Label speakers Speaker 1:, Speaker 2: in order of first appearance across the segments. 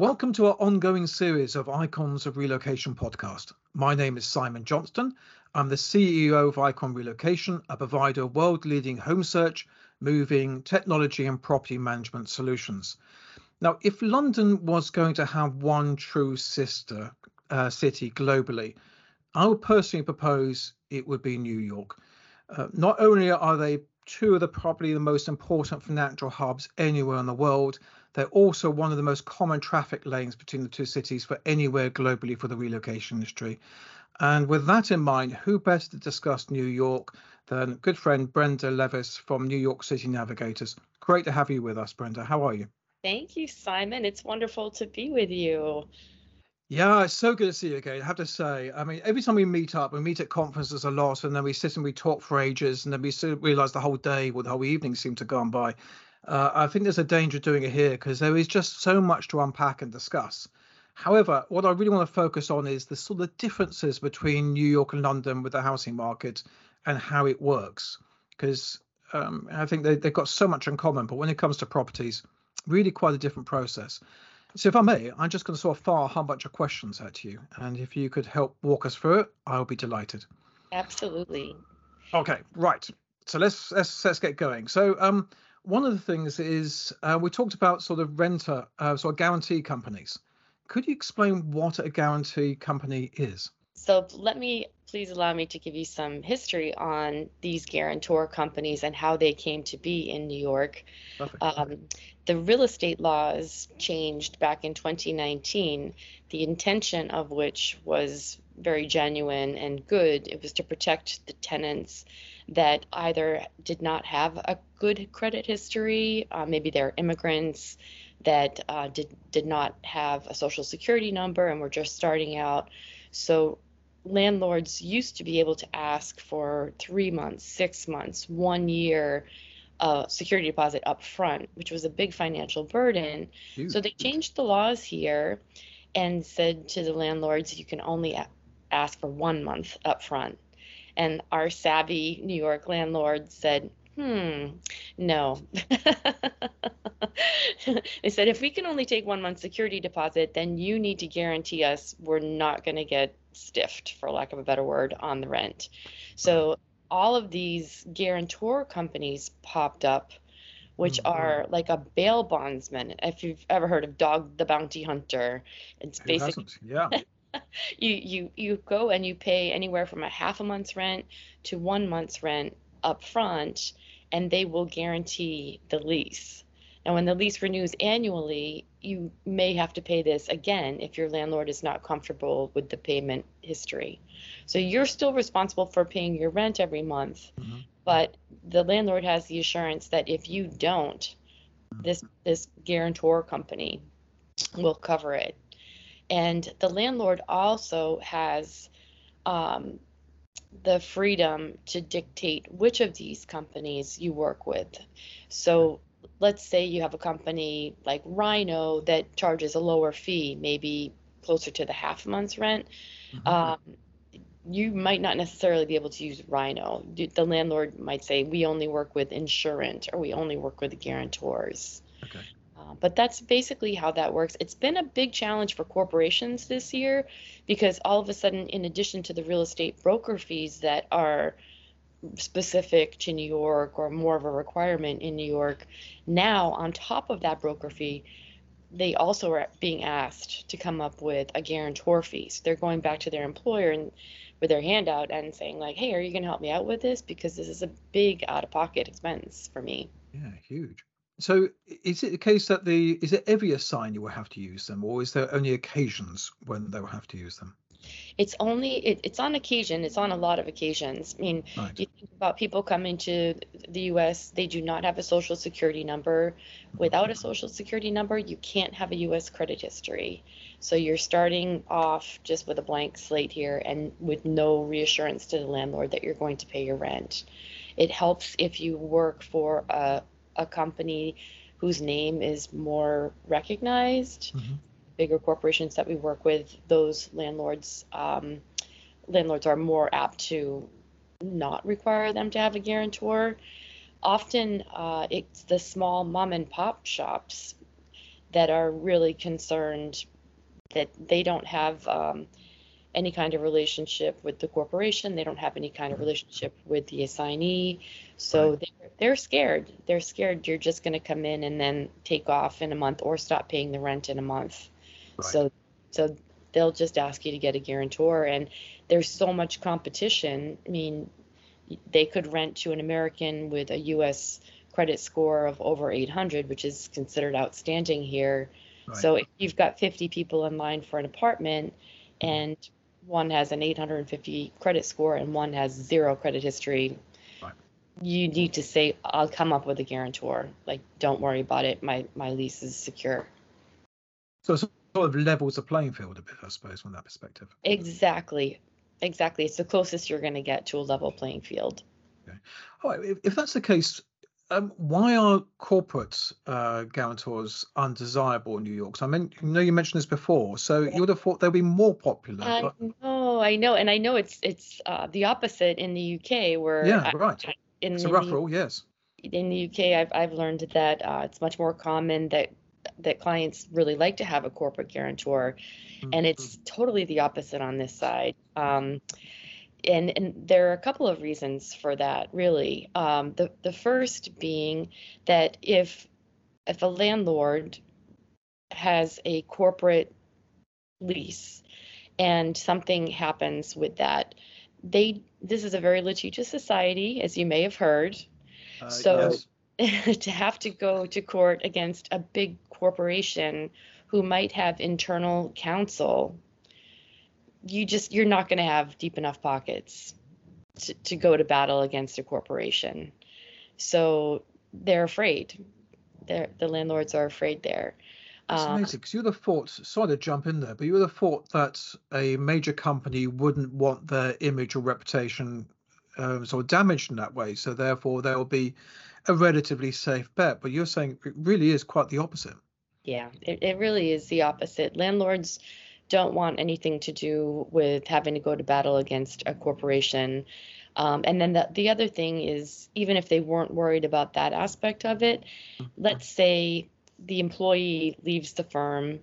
Speaker 1: Welcome to our ongoing series of Icons of Relocation podcast. My name is Simon Johnston. I'm the CEO of Icon Relocation, a provider of world leading home search, moving, technology, and property management solutions. Now, if London was going to have one true sister uh, city globally, I would personally propose it would be New York. Uh, not only are they two of the probably the most important financial hubs anywhere in the world, they're also one of the most common traffic lanes between the two cities for anywhere globally for the relocation industry. And with that in mind, who better to discuss New York than good friend Brenda Levis from New York City Navigators? Great to have you with us, Brenda. How are you?
Speaker 2: Thank you, Simon. It's wonderful to be with you.
Speaker 1: Yeah, it's so good to see you again. I have to say, I mean, every time we meet up, we meet at conferences a lot, and then we sit and we talk for ages, and then we realize the whole day or the whole evening seemed to go on by. Uh, I think there's a danger doing it here because there is just so much to unpack and discuss. However, what I really want to focus on is the sort of differences between New York and London with the housing market and how it works. Because um, I think they, they've got so much in common, but when it comes to properties, really quite a different process. So, if I may, I'm just going to sort of fire a whole bunch of questions at you. And if you could help walk us through it, I'll be delighted.
Speaker 2: Absolutely.
Speaker 1: Okay, right. So let's let's let's get going. So, um, one of the things is uh, we talked about sort of renter, uh, sort of guarantee companies. Could you explain what a guarantee company is?
Speaker 2: So let me please allow me to give you some history on these guarantor companies and how they came to be in New York. Um, the real estate laws changed back in 2019, the intention of which was very genuine and good. It was to protect the tenants that either did not have a good credit history, uh, maybe they're immigrants that uh, did did not have a social security number and were just starting out. So landlords used to be able to ask for three months, six months, one year uh, security deposit up front, which was a big financial burden. So they changed the laws here and said to the landlords, you can only ask for one month up front. And our savvy New York landlord said, hmm, no. they said, if we can only take one month security deposit, then you need to guarantee us we're not going to get stiffed, for lack of a better word, on the rent. So all of these guarantor companies popped up which mm-hmm. are like a bail bondsman. If you've ever heard of Dog the Bounty Hunter, it's basically
Speaker 1: yeah.
Speaker 2: you you you go and you pay anywhere from a half a month's rent to one month's rent up front, and they will guarantee the lease. Now, when the lease renews annually, you may have to pay this again if your landlord is not comfortable with the payment history. So you're still responsible for paying your rent every month, mm-hmm. but the landlord has the assurance that if you don't, this this guarantor company will cover it. And the landlord also has um, the freedom to dictate which of these companies you work with. So let's say you have a company like Rhino that charges a lower fee, maybe closer to the half month's rent. Mm-hmm. Um, you might not necessarily be able to use Rhino. The landlord might say, we only work with Insurent or we only work with guarantors. Uh, but that's basically how that works. It's been a big challenge for corporations this year because all of a sudden, in addition to the real estate broker fees that are specific to New York or more of a requirement in New York, now on top of that broker fee, they also are being asked to come up with a guarantor fee. So they're going back to their employer and with their hand out and saying like, "Hey, are you going to help me out with this? Because this is a big out-of-pocket expense for me."
Speaker 1: Yeah, huge. So is it the case that the is it every assign you will have to use them, or is there only occasions when they will have to use them?
Speaker 2: It's only it, it's on occasion. It's on a lot of occasions. I mean, right. you think about people coming to the U.S. They do not have a social security number. Without a social security number, you can't have a U.S. credit history. So you're starting off just with a blank slate here and with no reassurance to the landlord that you're going to pay your rent. It helps if you work for a, a company whose name is more recognized. Mm-hmm bigger corporations that we work with, those landlords um, landlords are more apt to not require them to have a guarantor. Often, uh, it's the small mom and pop shops that are really concerned that they don't have um, any kind of relationship with the corporation. They don't have any kind of relationship with the assignee. So
Speaker 1: Right.
Speaker 2: they're, they're scared. They're scared you're just going to come in and then take off in a month or stop paying the rent in a month.
Speaker 1: Right.
Speaker 2: So, so they'll just ask you to get a guarantor. And there's so much competition. I mean, they could rent to an American with a U.S. credit score of over 800, which is considered outstanding here.
Speaker 1: Right.
Speaker 2: So if you've got 50 people in line for an apartment mm-hmm. and one has an 850 credit score and one has zero credit history. You need to say, I'll come up with a guarantor. Like, don't worry about it. My, my lease is secure.
Speaker 1: So it sort of levels the playing field a bit, I suppose, from that perspective.
Speaker 2: Exactly. Exactly. It's the closest you're going to get to a level playing field.
Speaker 1: All right, if, if that's the case, um, why are corporate uh, guarantors undesirable in New York? So I mean, you know, you mentioned this before, so you would have thought they'd be more popular.
Speaker 2: I
Speaker 1: but-
Speaker 2: know, I know, and I know it's it's uh, the opposite in the UK, where
Speaker 1: yeah,
Speaker 2: I-
Speaker 1: right.
Speaker 2: In,
Speaker 1: It's a rough
Speaker 2: the
Speaker 1: rule, yes.
Speaker 2: in the UK, I've I've learned that uh, it's much more common that that clients really like to have a corporate guarantor, and it's totally the opposite on this side. Um, and and there are a couple of reasons for that, really. Um, the the first being that if if a landlord has a corporate lease and something happens with that, they this is a very litigious society, as you may have heard.
Speaker 1: Uh,
Speaker 2: so-
Speaker 1: yes.
Speaker 2: to have to go to court against a big corporation who might have internal counsel you just you're not going to have deep enough pockets to, to go to battle against a corporation. So they're afraid. They're, the landlords are afraid there
Speaker 1: That's
Speaker 2: Uh,
Speaker 1: amazing because you would have thought, sorry to jump in there, but you would have thought that a major company wouldn't want their image or reputation um, sort of damaged in that way. So therefore, there will be a relatively safe bet. But you're saying it really is quite the opposite.
Speaker 2: Yeah, it, it really is the opposite. Landlords don't want anything to do with having to go to battle against a corporation. Um, and then the, the other thing is, even if they weren't worried about that aspect of it, let's say the employee leaves the firm,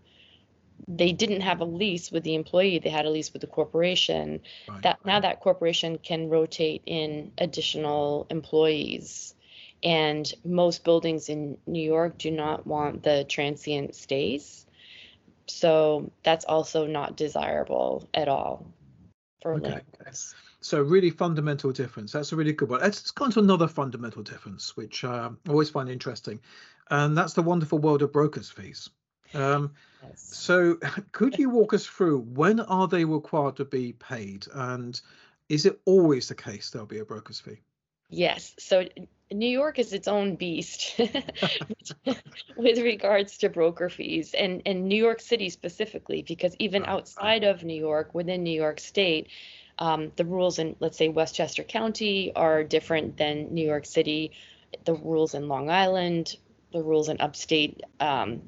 Speaker 2: they didn't have a lease with the employee, they had a lease with the corporation.
Speaker 1: Right.
Speaker 2: That now that corporation can rotate in additional employees. And most buildings in New York do not want the transient stays. So that's also not desirable at all for
Speaker 1: Okay.
Speaker 2: landlords.
Speaker 1: So really fundamental difference. That's a really good one. Let's, go on to another fundamental difference, which uh, I always find interesting, and that's the wonderful world of brokers' fees. Um,
Speaker 2: Yes.
Speaker 1: so could you walk us through when are they required to be paid, and is it always the case there'll be a broker's fee?
Speaker 2: Yes. So New York is its own beast with regards to broker fees and, and New York City specifically, because even outside of New York, within New York State, um, the rules in, let's say, Westchester County are different than New York City. The rules in Long Island, the rules in upstate, um,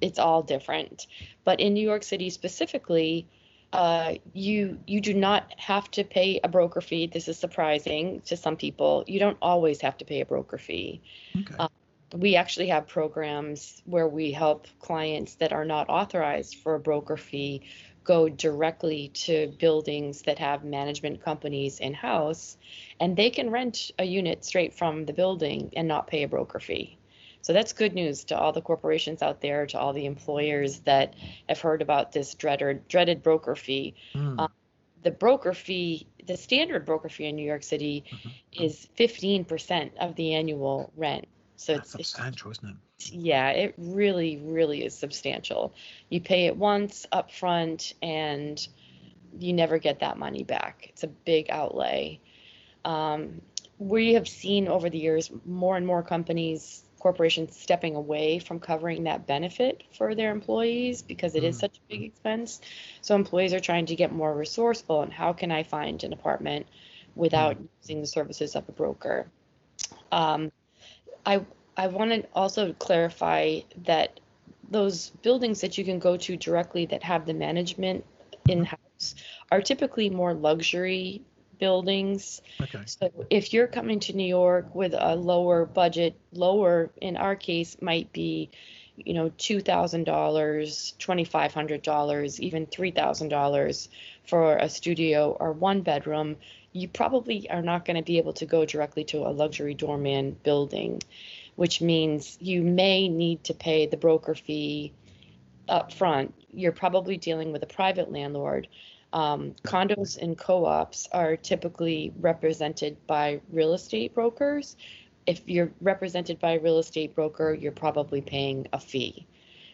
Speaker 2: it's all different. But in New York City specifically, uh, you you do not have to pay a broker fee. This is surprising to some people. You don't always have to pay a broker fee.
Speaker 1: Okay.
Speaker 2: Uh, We actually have programs where we help clients that are not authorized for a broker fee go directly to buildings that have management companies in house, and they can rent a unit straight from the building and not pay a broker fee. So that's good news to all the corporations out there, to all the employers that have heard about this dreaded dreaded broker fee.
Speaker 1: Hmm,
Speaker 2: uh, The broker fee, the standard broker fee in New York City
Speaker 1: mhm.
Speaker 2: is 15% of the annual rent. So
Speaker 1: That's
Speaker 2: it's, it's
Speaker 1: substantial, isn't it?
Speaker 2: yeah, it really, really is substantial. You pay it once up front and you never get that money back. It's a big outlay. Um, we have seen over the years more and more companies, corporations stepping away from covering that benefit for their employees because it is
Speaker 1: Mm.
Speaker 2: such a big expense. So employees are trying to get more resourceful and how can I find an apartment without using the services of a broker? Um, I I want to also clarify that those buildings that you can go to directly that have the management in house are typically more luxury buildings.
Speaker 1: Okay.
Speaker 2: So if you're coming to New York with a lower budget, lower in our case might be, you know, $2,000, $2,500, even $3,000 for a studio or one bedroom, you probably are not going to be able to go directly to a luxury doorman building, which means you may need to pay the broker fee up front. You're probably dealing with a private landlord. Um, condos and co ops are typically represented by real estate brokers. If you're represented by a real estate broker, you're probably paying a fee.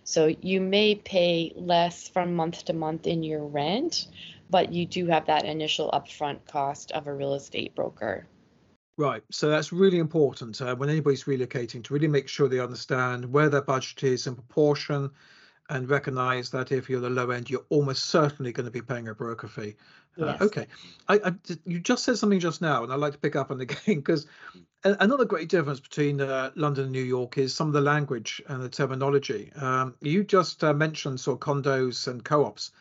Speaker 2: So you may pay less from month to month in your rent, but you do have that initial upfront cost of a real estate broker.
Speaker 1: Right. So that's really important uh, when anybody's relocating to really make sure they understand where their budget is in proportion and recognize that if you're the low end, you're almost certainly going to be paying a broker fee. Uh, yes. Uh, okay. I, I, you just said something just now, and I'd like to pick up on again because another great difference between uh, London and New York is some of the language and the terminology. Um, you just uh, mentioned sort of condos and co ops.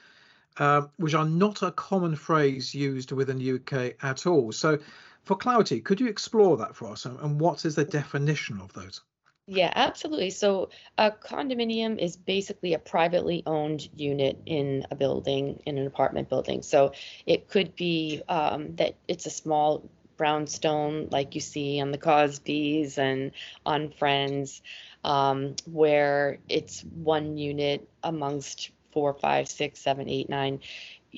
Speaker 1: Uh, which are not a common phrase used within the UK at all. So, for clarity, could you explore that for us and, and what is the definition of those?
Speaker 2: Yeah, absolutely. So a condominium is basically a privately owned unit in a building, in an apartment building. So it could be um, that it's a small brownstone like you see on the Cosbys and on Friends, um, where it's one unit amongst four, five, six, seven, eight, nine.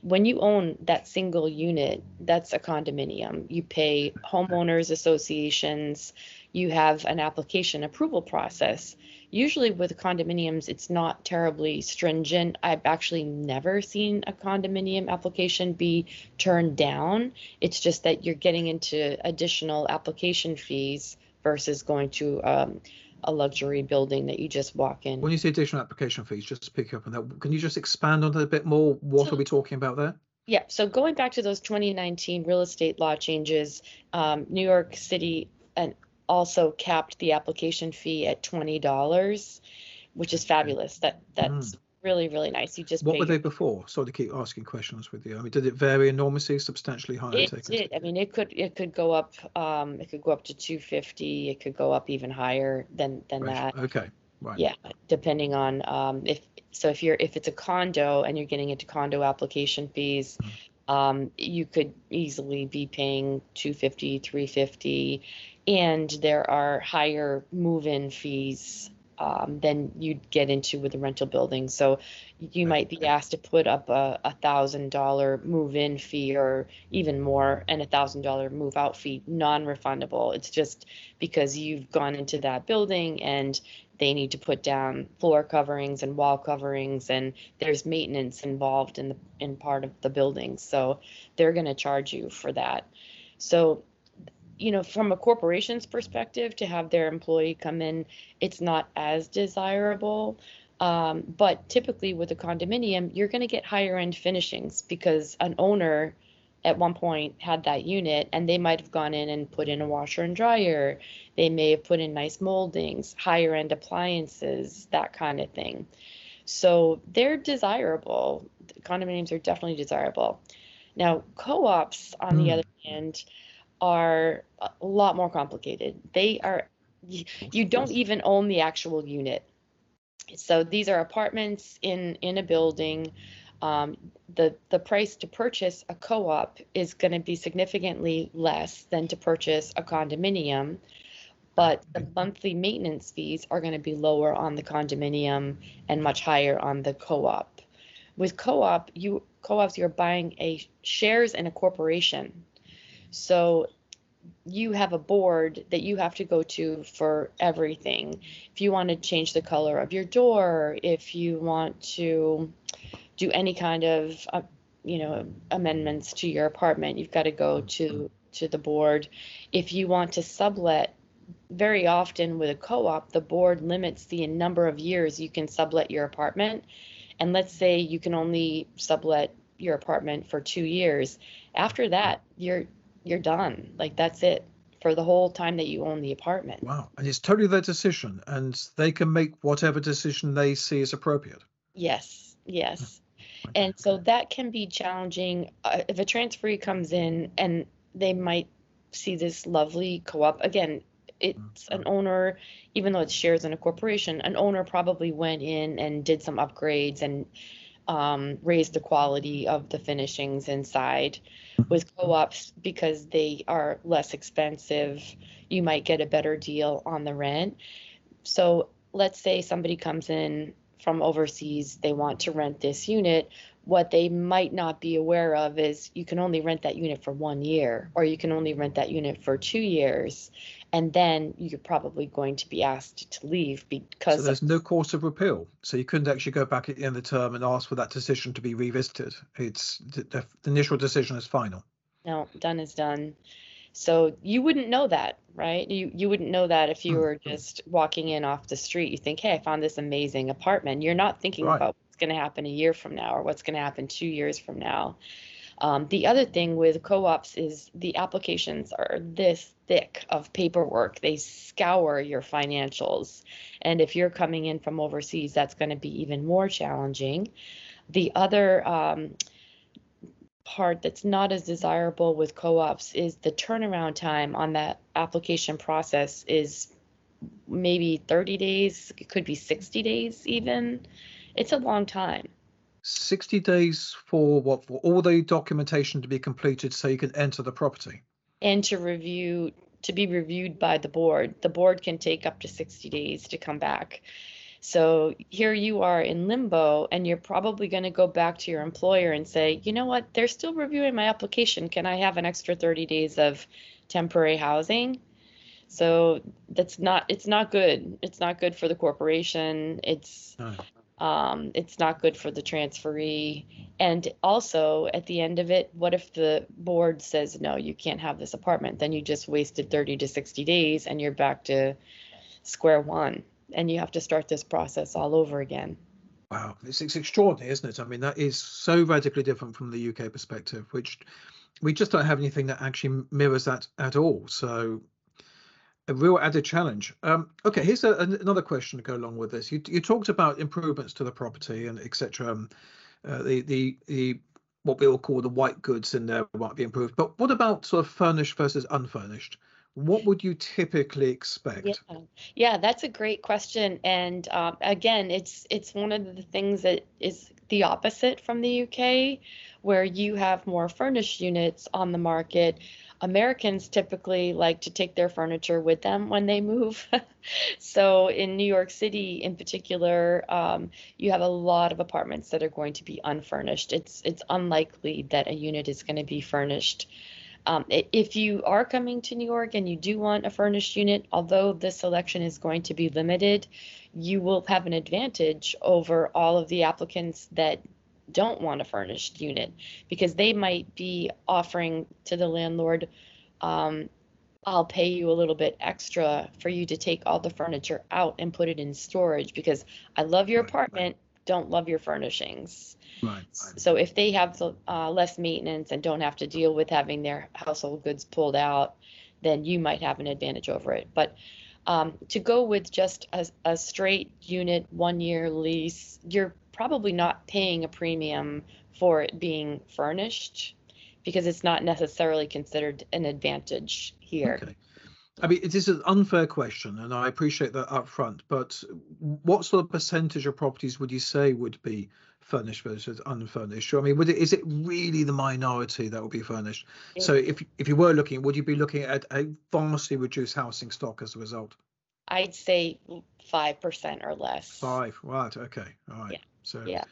Speaker 2: When you own that single unit, that's a condominium. You pay homeowners associations you have an application approval process. Usually with condominiums, it's not terribly stringent. I've actually never seen a condominium application be turned down. It's just that you're getting into additional application fees versus going to um, a luxury building that you just walk in.
Speaker 1: When you say additional application fees, just to pick up on that, can you just expand on that a bit more? What so, are we talking about there?
Speaker 2: Yeah, so going back to those 2019 real estate law changes, um, New York City and also capped the application fee at twenty dollars, which is fabulous. That that's mm. really really nice. You just
Speaker 1: what were they before? Sorry to keep asking questions with you. I mean, did it vary enormously, substantially higher?
Speaker 2: It did. I mean, it could it could go up. Um, it could go up to two fifty. It could go up even higher than than right.
Speaker 1: that. Okay.
Speaker 2: Right. Yeah, depending on um, if so if you're if it's a condo and you're getting into condo application fees, mm. um, you could easily be paying 250 350 and there are higher move-in fees um, than you'd get into with a rental building. So you might be asked to put up a, a thousand dollar move-in fee or even more, and a thousand dollar move-out fee, non-refundable. It's just because you've gone into that building and they need to put down floor coverings and wall coverings, and there's maintenance involved in the in part of the building. So they're going to charge you for that. So you know, from a corporation's perspective, to have their employee come in, it's not as desirable. Um, but typically with a condominium, you're going to get higher end finishings because an owner at one point had that unit and they might have gone in and put in a washer and dryer. They may have put in nice moldings, higher end appliances, that kind of thing. So they're desirable. Condominiums are definitely desirable. Now, co ops, on mm. the hmm. other hand, are a lot more complicated. They are you don't even own the actual unit. So these are apartments in in a building. Um, the the price to purchase a co-op is going to be significantly less than to purchase a condominium, but the monthly maintenance fees are going to be lower on the condominium and much higher on the co-op. With co-op, you co-ops you're buying a shares in a corporation. So you have a board that you have to go to for everything. If you want to change the color of your door, if you want to do any kind of uh, you know amendments to your apartment, you've got to go to to the board. If you want to sublet, very often with a co-op, the board limits the number of years you can sublet your apartment. And let's say you can only sublet your apartment for two years. After that, you're you're done. Like that's it for the whole time that you own the apartment.
Speaker 1: Wow. And it's totally their decision and they can make whatever decision they see is appropriate.
Speaker 2: Yes. Yes. And so that can be challenging uh, if a transferee comes in and they might see this lovely co-op again it's an owner, even though it's shares in a corporation, an owner probably went in and did some upgrades and um, raised the quality of the finishings inside. With co-ops, because they are less expensive, you might get a better deal on the rent. So let's say somebody comes in from overseas, they want to rent this unit. What they might not be aware of is you can only rent that unit for one year, or you can only rent that unit for two years, and then you're probably going to be asked to leave because
Speaker 1: so there's no course of repeal. So you couldn't actually go back at the end of the term and ask for that decision to be revisited. It's the, the initial decision is final.
Speaker 2: No, done is done. So you wouldn't know that, right? You you wouldn't know that if you were
Speaker 1: Mm-hmm.
Speaker 2: just walking in off the street. You think, hey, I found this amazing apartment. You're not thinking
Speaker 1: Right.
Speaker 2: about going to happen a year from now or what's going to happen two years from now. Um, the other thing with co-ops is the applications are this thick of paperwork. They scour your financials, and if you're coming in from overseas, that's going to be even more challenging. The other um, part that's not as desirable with co-ops is the turnaround time on that application process is maybe 30 days it could be 60 days even it's a long time.
Speaker 1: 60 days for what? For all the documentation to be completed so you can enter the property.
Speaker 2: and to review to be reviewed by the board. The board can take up to 60 days to come back. So here you are in limbo and you're probably going to go back to your employer and say you know what? They're still reviewing my application. Can i have an extra 30 days of temporary housing? So that's not it's not good. It's not good for the corporation. It's
Speaker 1: No.
Speaker 2: Um, it's not good for the transferee. And also, at the end of it, what if the board says, no, you can't have this apartment? Then you just wasted 30 to 60 days and you're back to square one. And you have to start this process all over again.
Speaker 1: Wow, it's, it's extraordinary, isn't it? I mean, that is so radically different from the UK perspective, which we just don't have anything that actually mirrors that at all. So, a real added challenge. Um, okay, here's a, an- another question to go along with this. You, you talked about improvements to the property and etc. Um, uh, the the the what we all call the white goods in there might be improved, but what about sort of furnished versus unfurnished? What would you typically expect?
Speaker 2: Yeah, yeah, that's a great question. And um, again, it's it's one of the things that is the opposite from the UK, where you have more furnished units on the market. Americans typically like to take their furniture with them when they move. so in New York City, in particular, um, you have a lot of apartments that are going to be unfurnished. It's it's unlikely that a unit is going to be furnished. Um, if you are coming to New York and you do want a furnished unit, although the selection is going to be limited, you will have an advantage over all of the applicants that don't want a furnished unit because they might be offering to the landlord, um, I'll pay you a little bit extra for you to take all the furniture out and put it in storage because I love your
Speaker 1: Right, right.
Speaker 2: apartment, don't love your furnishings.
Speaker 1: Right. right.
Speaker 2: So if they have uh, less maintenance and don't have to deal with having their household goods pulled out, then you might have an advantage over it. But um, to go with just a, a straight unit, one year lease, you're probably not paying a premium for it being furnished because it's not necessarily considered an advantage here.
Speaker 1: Okay. I mean, it is an unfair question, and I appreciate that up front, but what sort of percentage of properties would you say would be furnished versus unfurnished? I mean, would it, is it really the minority that would be furnished? So if if you were looking, would you be looking at a vastly reduced housing stock as a result?
Speaker 2: I'd say 5% or less.
Speaker 1: Five, right, okay, all right.
Speaker 2: Yeah,
Speaker 1: So
Speaker 2: yeah.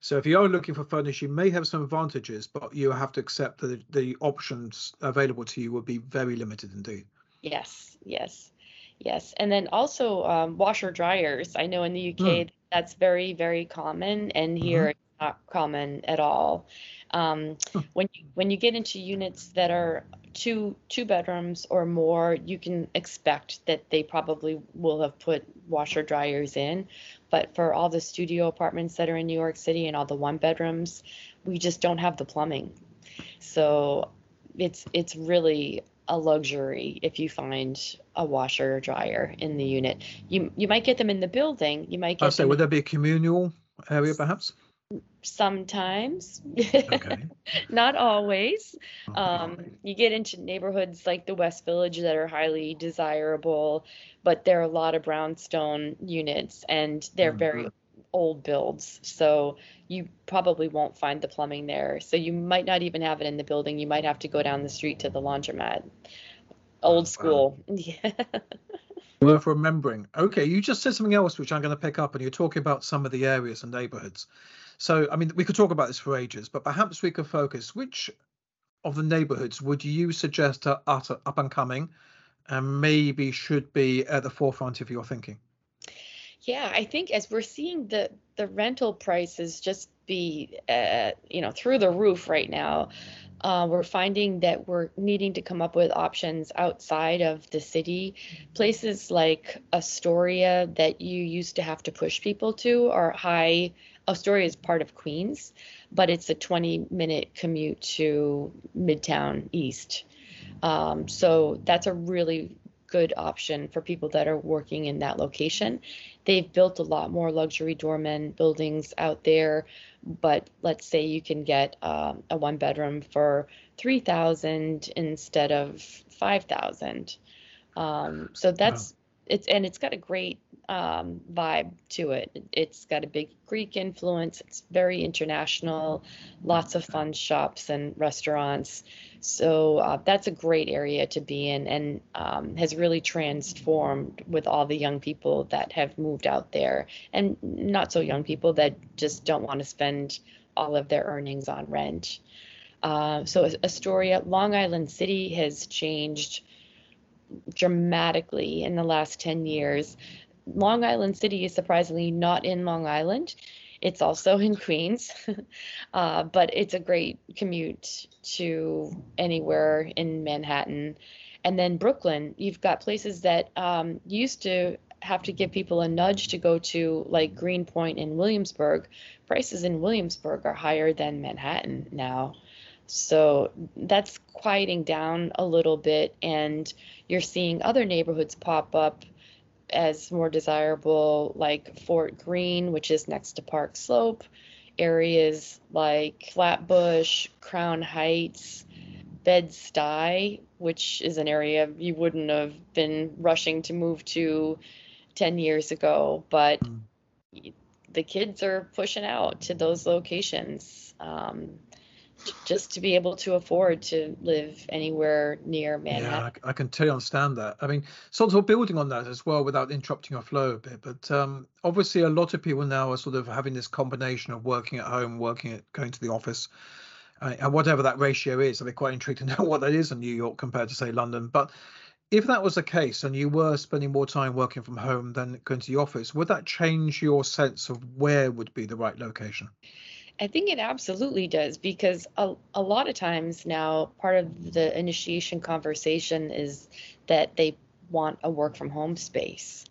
Speaker 1: so if you are looking for furnished, you may have some advantages, but you have to accept that the options available to you would be very limited indeed.
Speaker 2: Yes, yes, yes. And then also um, washer dryers. I know in the UK that's very, very common, and here it's not common at all. Um, when you when you get into units that are two two bedrooms or more, you can expect that they probably will have put washer dryers in. But for all the studio apartments that are in New York City and all the one bedrooms, we just don't have the plumbing. So it's it's really a luxury if you find a washer or dryer in the unit. You you might get them in the building. You might Get
Speaker 1: I
Speaker 2: say,
Speaker 1: would there be a communal area perhaps?
Speaker 2: Sometimes,
Speaker 1: Okay.
Speaker 2: not always.
Speaker 1: Okay.
Speaker 2: Um, you get into neighborhoods like the West Village that are highly desirable, but there are a lot of brownstone units and they're very
Speaker 1: Mhm.
Speaker 2: old builds. So you probably won't find the plumbing there. So you might not even have it in the building. You might have to go down the street to the laundromat. Old
Speaker 1: wow.
Speaker 2: school. Yeah.
Speaker 1: Worth remembering. Okay, you just said something else which I'm going to pick up, and you're talking about some of the areas and neighborhoods. So, I mean, we could talk about this for ages, but perhaps we could focus. Which of the neighborhoods would you suggest are up, and coming and maybe should be at the forefront of your thinking?
Speaker 2: Yeah, I think as we're seeing the the rental prices just be uh, you know through the roof right now, uh, we're finding that we're needing to come up with options outside of the city. Places like Astoria that you used to have to push people to are high. Astoria is part of Queens, but it's a 20 minute commute to Midtown East. Um, so that's a really good option for people that are working in that location. They've built a lot more luxury doorman buildings out there, but let's say you can get um, a one bedroom for 3000 instead of 5000 um, so that's it's and it's got a great um, vibe to it. It's got a big Greek influence. It's very international, lots of fun shops and restaurants. So uh, that's a great area to be in and um, has really transformed with all the young people that have moved out there and not so young people that just don't want to spend all of their earnings on rent. Uh, so Astoria, Long Island City has changed dramatically in the last 10 years. Long Island City is surprisingly not in Long Island. It's also in Queens, uh, but it's a great commute to anywhere in Manhattan. And then Brooklyn, you've got places that um, used to have to give people a nudge to go to, like Greenpoint in Williamsburg. Prices in Williamsburg are higher than Manhattan now. So that's quieting down a little bit, and you're seeing other neighborhoods pop up as more desirable, like Fort Greene, which is next to Park Slope, areas like Flatbush, Crown Heights, Bed-Stuy, which is an area you wouldn't have been rushing to move to 10 years ago, but
Speaker 1: Mm.
Speaker 2: the kids are pushing out to those locations. Um, just to be able to afford to live anywhere near
Speaker 1: Yeah,
Speaker 2: Manhattan.
Speaker 1: I, I can totally understand that. I mean, sort of building on that as well, without interrupting your flow a bit. But um, obviously, a lot of people now are sort of having this combination of working at home, working at going to the office, uh, and whatever that ratio is. I'd be quite intrigued to know what that is in New York compared to say London. But if that was the case, and you were spending more time working from home than going to the office, would that change your sense of where would be the right location?
Speaker 2: I think it absolutely does because a, a lot of times now, part of the initiation conversation is that they want a work from home space.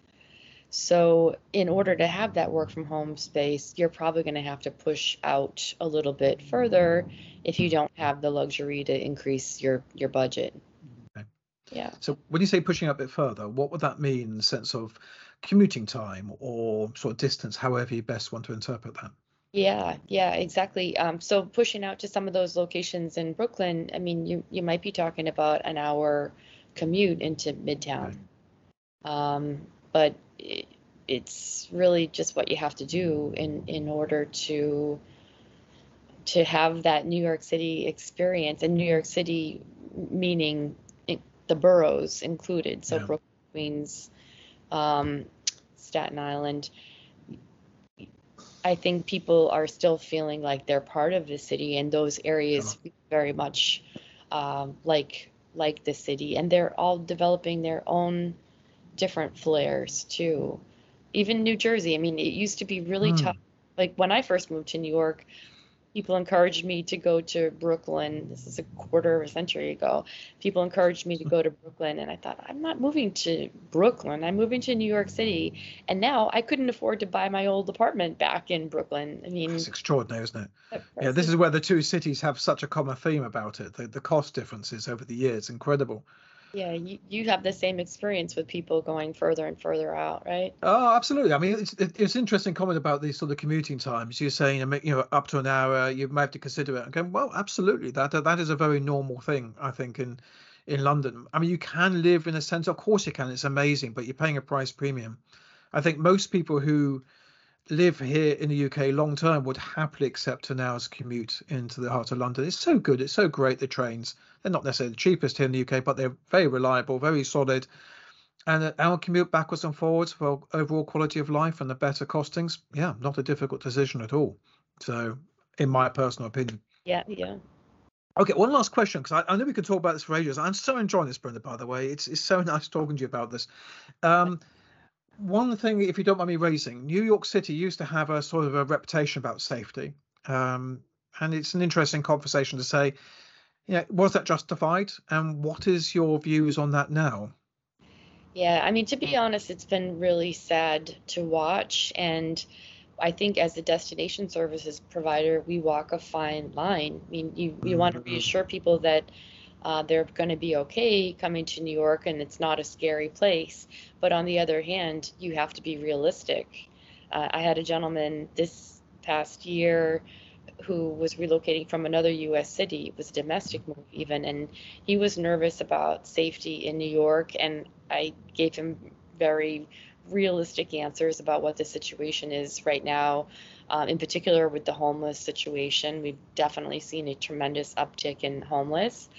Speaker 2: So, in order to have that work from home space, you're probably going to have to push out a little bit further if you don't have the luxury to increase your your budget.
Speaker 1: Okay.
Speaker 2: Yeah.
Speaker 1: So when you say pushing up a bit further, what would that mean in the sense of commuting time or sort of distance, however you best want to interpret that?
Speaker 2: Yeah, yeah, exactly. Um, so pushing out to some of those locations in Brooklyn, I mean, you you might be talking about an hour commute into Midtown. Um, but it, it's really just what you have to do in in order to to have that New York City experience, and New York City meaning the boroughs included, so
Speaker 1: Yeah.
Speaker 2: Brooklyn, Queens, um, Staten Island. I think people are still feeling like they're part of the city, and those areas feel very much um, like like the city, and they're all developing their own different flares too. Even New Jersey, I mean, it used to be really
Speaker 1: Hmm.
Speaker 2: tough. Like when I first moved to New York, people encouraged me to go to Brooklyn. This is a quarter of a century ago. People encouraged me to go to Brooklyn, and I thought, I'm not moving to Brooklyn. I'm moving to New York City. And now I couldn't afford to buy my old apartment back in Brooklyn. I mean,
Speaker 1: It's extraordinary, isn't it? Yeah, this is where the two cities have such a common theme about it. The, the cost differences over the years, incredible.
Speaker 2: Yeah, you, you have the same experience with people going further and further out, right?
Speaker 1: Oh, absolutely. I mean, it's it's interesting comment about these sort of commuting times. You're saying, you know, up to an hour, you might have to consider it. Okay, well, absolutely. That that is a very normal thing, I think, in in London. I mean, you can live in a sense. Of course, you can. It's amazing, but you're paying a price premium. I think most people who live here in the UK long term would happily accept an hour's commute into the heart of London. It's so good. It's so great. The trains, they're not necessarily the cheapest here in the UK, but they're very reliable, very solid. And an hour commute backwards and forwards for overall quality of life and the better costings, yeah, not a difficult decision at all. So, in my personal opinion.
Speaker 2: Yeah, yeah.
Speaker 1: Okay, one last question because I, I, know we could talk about this for ages. I'm so enjoying this, Brenda. By the way, it's it's so nice talking to you about this. Um, one thing, if you don't mind me raising, New York City used to have a sort of a reputation about safety, um, and it's an interesting conversation to say, yeah, was that justified, and what is your views on that now?
Speaker 2: Yeah, I mean, to be honest, it's been really sad to watch, and I think as a destination services provider, we walk a fine line. I mean, you you mm-hmm. want to reassure people that uh, they're going to be okay coming to New York and it's not a scary place. But on the other hand, you have to be realistic. Uh, I had a gentleman this past year who was relocating from another U.S. city, it was a domestic move even, and he was nervous about safety in New York. And I gave him very realistic answers about what the situation is right now. Um, in particular, with the homeless situation, we've definitely seen a tremendous uptick in homeless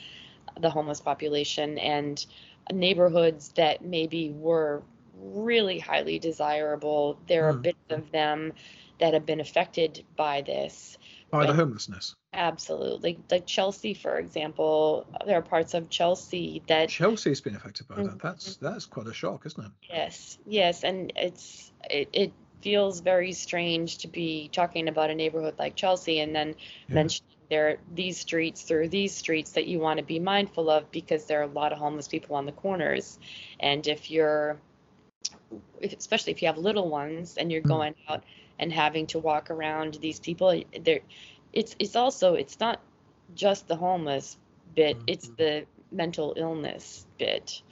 Speaker 2: the homeless population and neighborhoods that maybe were really highly desirable. There are mm. bits of them that have been affected by this.
Speaker 1: By the homelessness.
Speaker 2: Absolutely. Like Chelsea, for example, there are parts of Chelsea that
Speaker 1: Chelsea's been affected by mm-hmm. that. That's that's quite a shock, isn't it?
Speaker 2: Yes, yes, and it's it, it feels very strange to be talking about a neighborhood like Chelsea and then yeah. mentioning there are these streets through these streets that you want to be mindful of because there are a lot of homeless people on the corners and if you're especially if you have little ones and you're mm. going out and having to walk around these people there it's it's also it's not just the homeless bit mm-hmm. it's the mental illness bit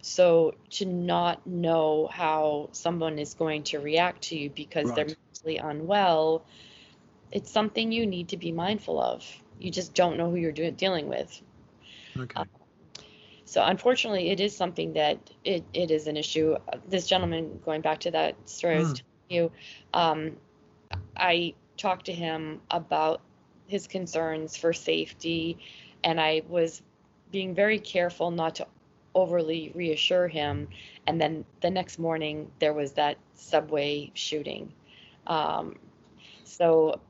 Speaker 2: so to not know how someone is going to react to you because right. they're mentally unwell it's something you need to be mindful of. You just don't know who you're doing, dealing with.
Speaker 1: Okay. Um,
Speaker 2: so unfortunately, it is something that it, it is an issue. This gentleman, going back to that story mm. I was hmm. telling you, um, I talked to him about his concerns for safety, and I was being very careful not to overly reassure him. And then the next morning, there was that subway shooting. Um, so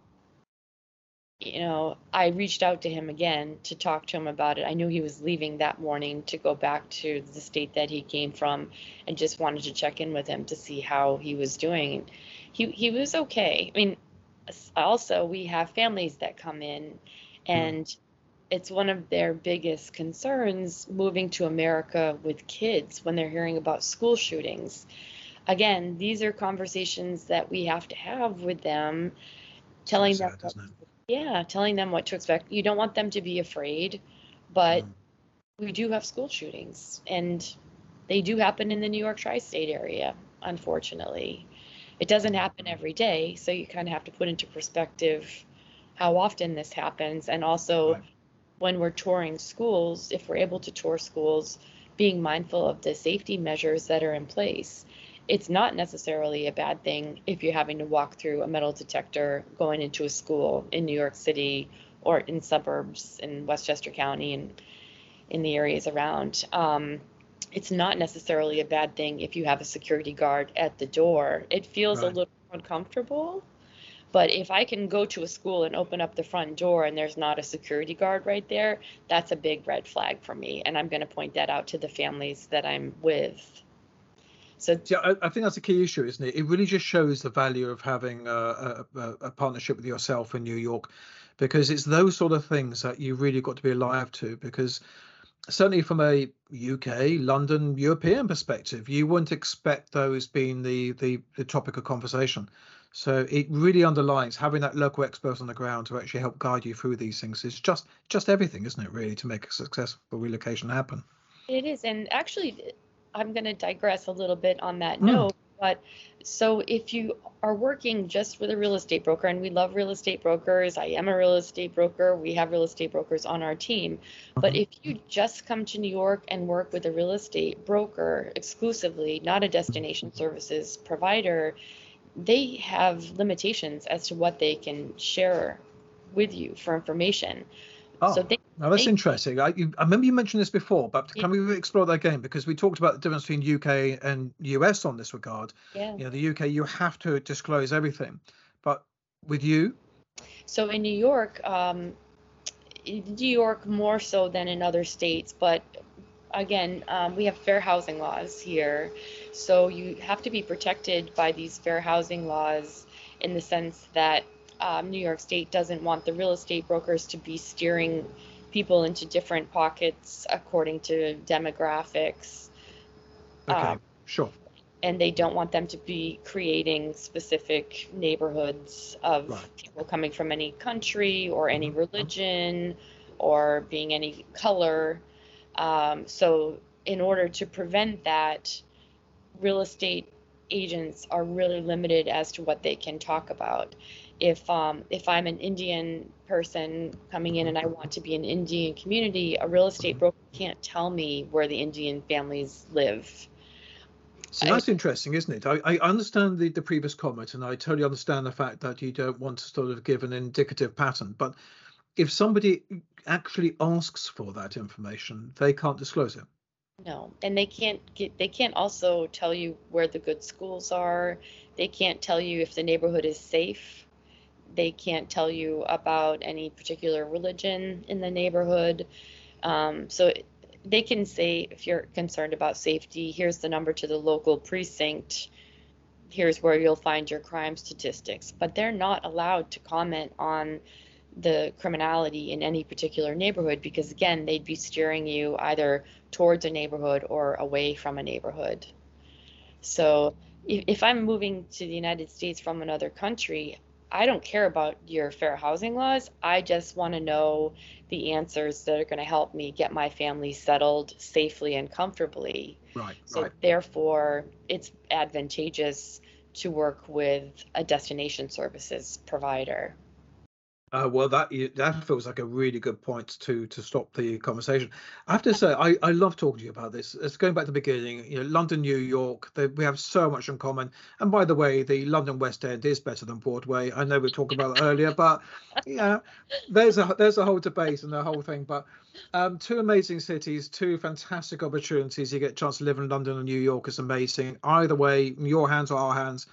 Speaker 2: you know, I reached out to him again to talk to him about it. I knew he was leaving that morning to go back to the state that he came from and just wanted to check in with him to see how he was doing. He he was okay. I mean, also we have families that come in and it's one of their biggest concerns moving to America with kids when they're hearing about school shootings. Again, these are conversations that we have to have with them telling them yeah, telling them what to expect. You don't want them to be afraid, but mm. we do have school shootings, and they do happen in the New York tri state area, unfortunately. It doesn't happen every day, so you kind of have to put into perspective how often this happens, and also right. when we're touring schools, if we're able to tour schools, being mindful of the safety measures that are in place it's not necessarily a bad thing if you're having to walk through a metal detector going into a school in New York City or in suburbs in Westchester County and in the areas around. Um, it's not necessarily a bad thing if you have a security guard at the door. It feels right. a little uncomfortable. But if I can go to a school and open up the front door and there's not a security guard right there, that's a big red flag for me. And I'm going to point that out to the families that I'm with.
Speaker 1: So yeah, I, I, think that's a key issue, isn't it? It really just shows the value of having a, a, a, partnership with yourself in New York, because it's those sort of things that you really got to be alive to. Because certainly from a UK, London, European perspective, you wouldn't expect those being the the, the topic of conversation. So it really underlines having that local expert on the ground to actually help guide you through these things. It's just just everything, isn't it? Really, to make a successful relocation happen.
Speaker 2: It is, and actually, I'm going to digress a little bit on that
Speaker 1: Mm.
Speaker 2: note. But so if you are working just with a real estate broker, and we love real estate brokers, I am a real estate broker, we have real estate brokers on our team. But
Speaker 1: Mhm.
Speaker 2: if you just come to New York and work with a real estate broker exclusively, not a destination services provider, they have limitations as to what they can share with you for information.
Speaker 1: Oh,
Speaker 2: So they,
Speaker 1: now that's interesting. I, you, I remember you mentioned this before, but
Speaker 2: Yeah.
Speaker 1: can we explore that again? Because we talked about the difference between UK and US on this regard.
Speaker 2: yeah.
Speaker 1: You know, the UK, you have to disclose everything. But with you,
Speaker 2: So in New York, um, in New York more so than in other states, but again, um, we have fair housing laws here. So you have to be protected by these fair housing laws in the sense that um, New York State doesn't want the real estate brokers to be steering people into different pockets according to demographics.
Speaker 1: okay,
Speaker 2: Um,
Speaker 1: sure.
Speaker 2: and they don't want them to be creating specific neighborhoods of
Speaker 1: Right.
Speaker 2: people coming from any country or any
Speaker 1: Mhm.
Speaker 2: religion or being any color. Um, so, in order to prevent that, real estate agents are really limited as to what they can talk about. If um, if I'm an Indian person coming in and I want to be an Indian community, a real estate
Speaker 1: Mhm.
Speaker 2: broker can't tell me where the Indian families live.
Speaker 1: So
Speaker 2: I-
Speaker 1: that's interesting, isn't it? I, I understand the, the previous comment, and I totally understand the fact that you don't want to sort of give an indicative pattern. But if somebody actually asks for that information, they can't disclose it.
Speaker 2: No, and they can't get, they can't also tell you where the good schools are. They can't tell you if the neighborhood is safe. They can't tell you about any particular religion in the neighborhood. Um, so they can say, if you're concerned about safety, here's the number to the local precinct. Here's where you'll find your crime statistics. But they're not allowed to comment on the criminality in any particular neighborhood because, again, they'd be steering you either towards a neighborhood or away from a neighborhood. So if, if I'm moving to the United States from another country, I don't care about your fair housing laws. I just want to know the answers that are going to help me get my family settled safely and comfortably.
Speaker 1: Right,
Speaker 2: So
Speaker 1: right.
Speaker 2: therefore, it's advantageous to work with a destination services provider.
Speaker 1: Uh, well, that that feels like a really good point to to stop the conversation. I have to say, I, I love talking to you about this. It's going back to the beginning. You know, London, New York, they, we have so much in common. And by the way, the London West End is better than Broadway. I know we talking about earlier, but yeah, there's a there's a whole debate and the whole thing. But um, two amazing cities, two fantastic opportunities. You get a chance to live in London and New York is amazing. Either way, your hands or our hands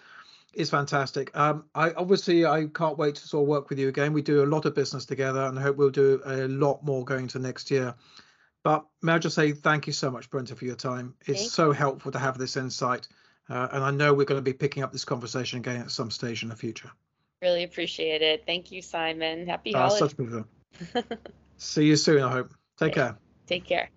Speaker 1: is fantastic. Um, I obviously I can't wait to sort of work with you again. We do a lot of business together, and I hope we'll do a lot more going to next year. But may I just say thank you so much, Brenda, for your time. It's so helpful to have this insight, uh, and I know we're going to be picking up this conversation again at some stage in the future.
Speaker 2: Really appreciate it. Thank you, Simon. Happy
Speaker 1: Uh,
Speaker 2: holidays.
Speaker 1: such a pleasure. See you soon. I hope. Take
Speaker 2: Okay.
Speaker 1: care.
Speaker 2: Take care.